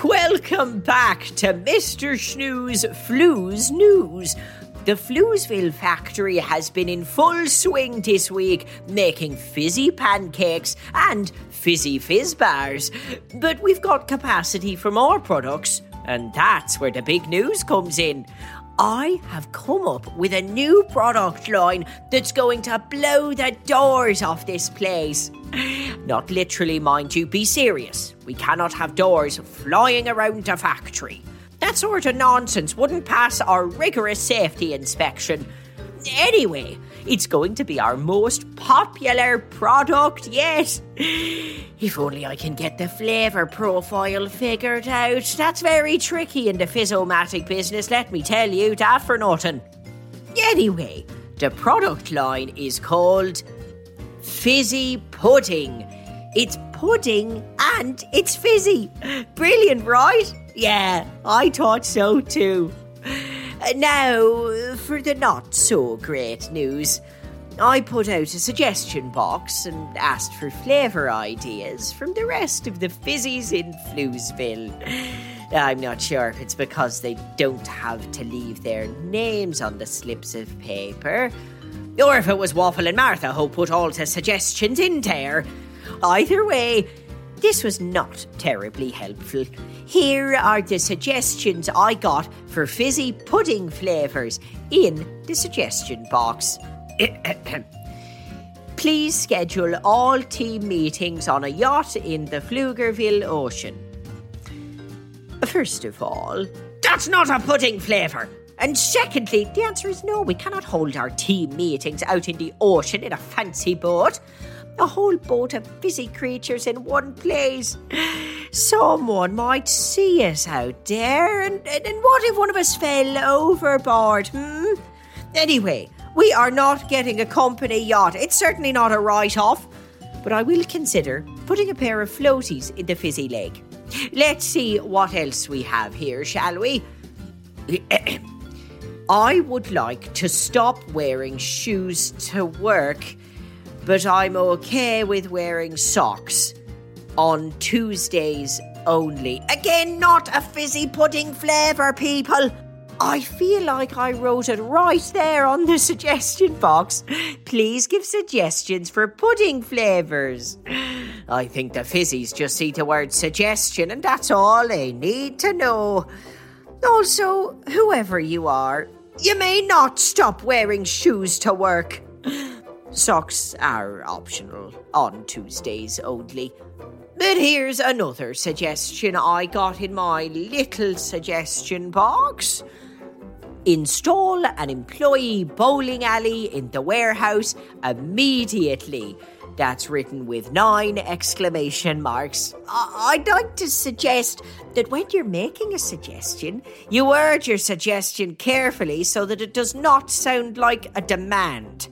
Welcome back to Mr. Shnews' Flooze News. The Floozeville factory has been in full swing this week, making fizzy pancakes and fizzy fizz bars. But we've got capacity for more products, and that's where the big news comes in. I have come up with a new product line that's going to blow the doors off this place. Not literally, mind you, be serious. We cannot have doors flying around the factory. That sort of nonsense wouldn't pass our rigorous safety inspection. Anyway, it's going to be our most popular product yet. If only I can get the flavour profile figured out. That's very tricky in the physomatic business, let me tell you, that for nothing. Anyway, the product line is called Fizzy Pudding. It's pudding and it's fizzy. Brilliant, right? Yeah, I thought so too. Now, for the not so great news. I put out a suggestion box and asked for flavour ideas from the rest of the fizzies in Floozeville. I'm not sure if it's because they don't have to leave their names on the slips of paper, or if it was Waffle and Martha who put all the suggestions in there. Either way, this was not terribly helpful. Here are the suggestions I got for fizzy pudding flavours in the suggestion box. Please schedule all team meetings on a yacht in the Floozeville Ocean. First of all, that's not a pudding flavour. And secondly, the answer is no, we cannot hold our team meetings out in the ocean in a fancy boat. A whole boat of fizzy creatures in one place. Someone might see us out there, and, and, and what if one of us fell overboard, hmm? Anyway, we are not getting a company yacht. It's certainly not a write off. But I will consider putting a pair of floaties in the fizzy lake. Let's see what else we have here, shall we? I would like to stop wearing shoes to work, but I'm okay with wearing socks on Tuesdays only. Again, not a fizzy pudding flavour, people. I feel like I wrote it right there on the suggestion box. Please give suggestions for pudding flavours. I think the fizzies just see the word suggestion and that's all they need to know. Also, whoever you are, you may not stop wearing shoes to work. Socks are optional on Tuesdays only. But here's another suggestion I got in my little suggestion box. Install an employee bowling alley in the warehouse immediately. That's written with nine exclamation marks. I'd like to suggest that when you're making a suggestion, you word your suggestion carefully so that it does not sound like a demand.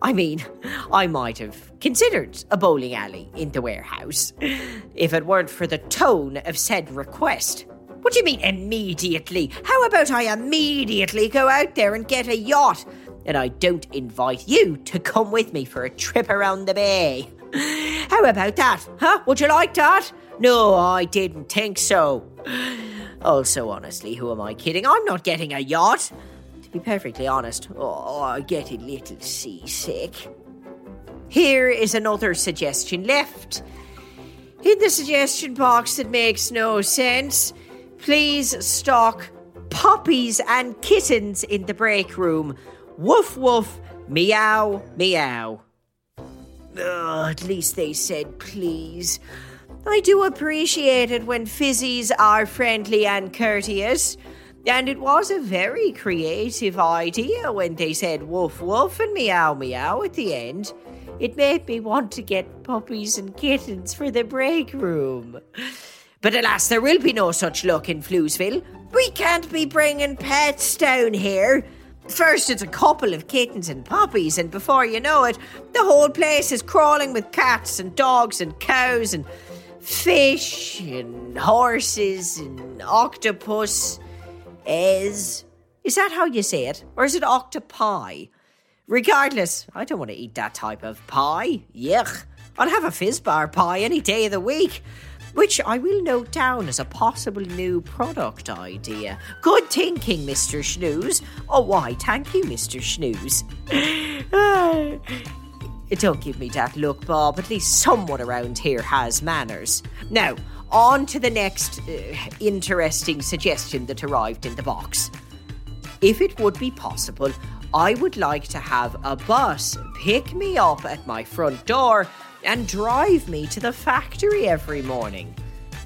I mean, I might have considered a bowling alley in the warehouse if it weren't for the tone of said request. What do you mean immediately? How about I immediately go out there and get a yacht? And I don't invite you to come with me for a trip around the bay. How about that? Huh? Would you like that? No, I didn't think so. Also, honestly, who am I kidding? I'm not getting a yacht. To be perfectly honest, oh, I get a little seasick. Here is another suggestion left. In the suggestion box that makes no sense, please stock puppies and kittens in the break room. Woof woof, meow, meow. Ugh, at least they said please. I do appreciate it when fizzies are friendly and courteous. And it was a very creative idea when they said woof woof and meow meow at the end. It made me want to get puppies and kittens for the break room. But alas, there will be no such luck in Floozeville. We can't be bringing pets down here. First, it's a couple of kittens and puppies, and before you know it, the whole place is crawling with cats and dogs and cows and fish and horses and octopus. Is. Is that how you say it? Or is it octopi? Regardless, I don't want to eat that type of pie. Yuck. I'll have a fizzbar pie any day of the week, which I will note down as a possible new product idea. Good thinking, Mr. Shnews. Oh, why, thank you, Mr. Shnews. Don't give me that look, Bob. At least someone around here has manners. Now, on to the next uh, interesting suggestion that arrived in the box. If it would be possible, I would like to have a bus pick me up at my front door and drive me to the factory every morning.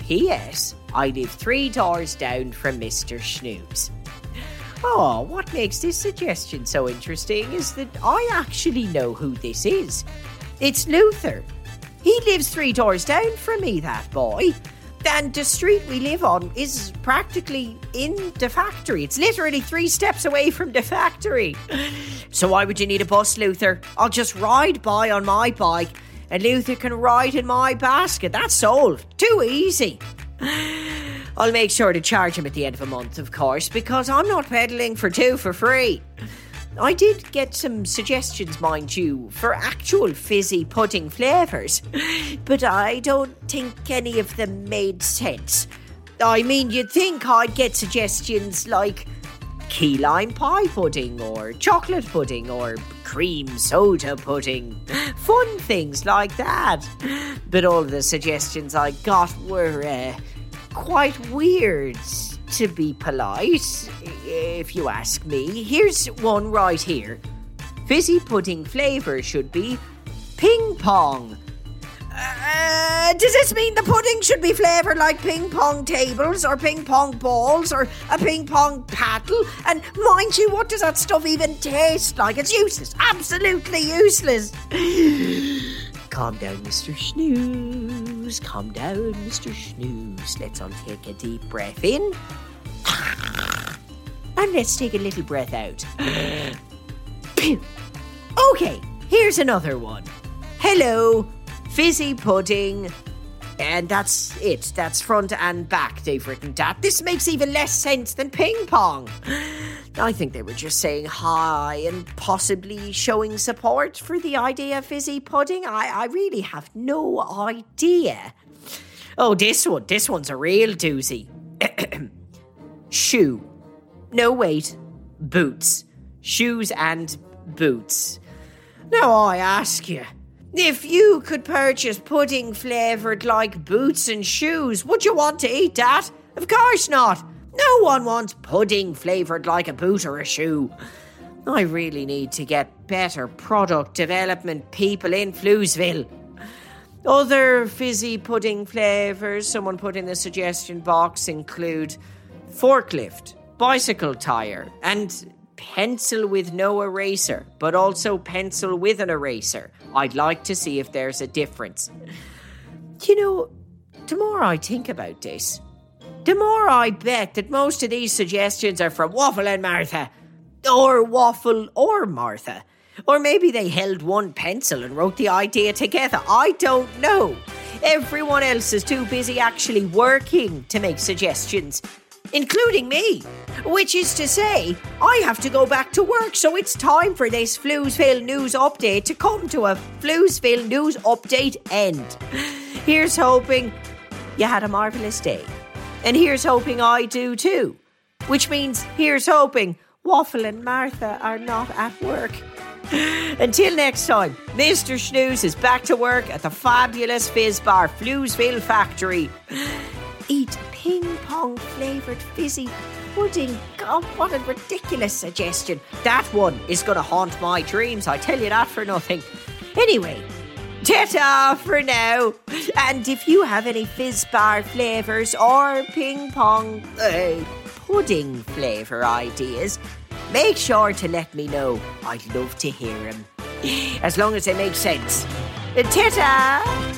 P.S. I live three doors down from Mr. Shnews. Oh, what makes this suggestion so interesting is that I actually know who this is. It's Luther. He lives three doors down from me, that boy. And the street we live on is practically in the factory. It's literally three steps away from the factory. So, why would you need a bus, Luther? I'll just ride by on my bike and Luther can ride in my basket. That's solved. Too easy. I'll make sure to charge him at the end of a month, of course, because I'm not peddling for two for free. I did get some suggestions, mind you, for actual fizzy pudding flavours, but I don't think any of them made sense. I mean, you'd think I'd get suggestions like key lime pie pudding or chocolate pudding or cream soda pudding. Fun things like that. But all the suggestions I got were uh, quite weird, to be polite, if you ask me. Here's one right here. Fizzy pudding flavour should be ping pong. Uh, does this mean the pudding should be flavoured like ping pong tables or ping pong balls or a ping pong paddle? And mind you, what does that stuff even taste like? It's useless. Absolutely useless. Calm down, Mr. Shnews. Calm down, Mr. Shnews. Let's all take a deep breath in. And let's take a little breath out. okay, here's another one. Hello, fizzy pudding. And that's it. That's front and back. They've written that. This makes even less sense than ping pong. I think they were just saying hi and possibly showing support for the idea of fizzy pudding. I, I really have no idea. Oh, this one. This one's a real doozy. Shoe. No, wait. Boots. Shoes and boots. Now I ask you, if you could purchase pudding flavoured like boots and shoes, would you want to eat that? Of course not. No one wants pudding flavoured like a boot or a shoe. I really need to get better product development people in Floozeville. Other fizzy pudding flavours someone put in the suggestion box include forklift, bicycle tyre, and pencil with no eraser, but also pencil with an eraser. I'd like to see if there's a difference. You know, the more I think about this, the more I bet that most of these suggestions are from Waffle and Martha. Or Waffle or Martha. Or maybe they held one pencil and wrote the idea together. I don't know. Everyone else is too busy actually working to make suggestions, including me. Which is to say, I have to go back to work, so it's time for this Floozeville news update to come to a Floozeville news update end. Here's hoping you had a marvellous day. And here's hoping I do too. Which means here's hoping Waffle and Martha are not at work. Until next time, Mr. Shnews is back to work at the fabulous Fizz Bar Floozeville factory. Eat ping pong flavoured fizzy pudding. God, what a ridiculous suggestion. That one is going to haunt my dreams, I tell you that for nothing. Anyway, ta for now. And if you have any fizz bar flavours or ping pong uh, pudding flavour ideas, make sure to let me know. I'd love to hear them. As long as they make sense. Ta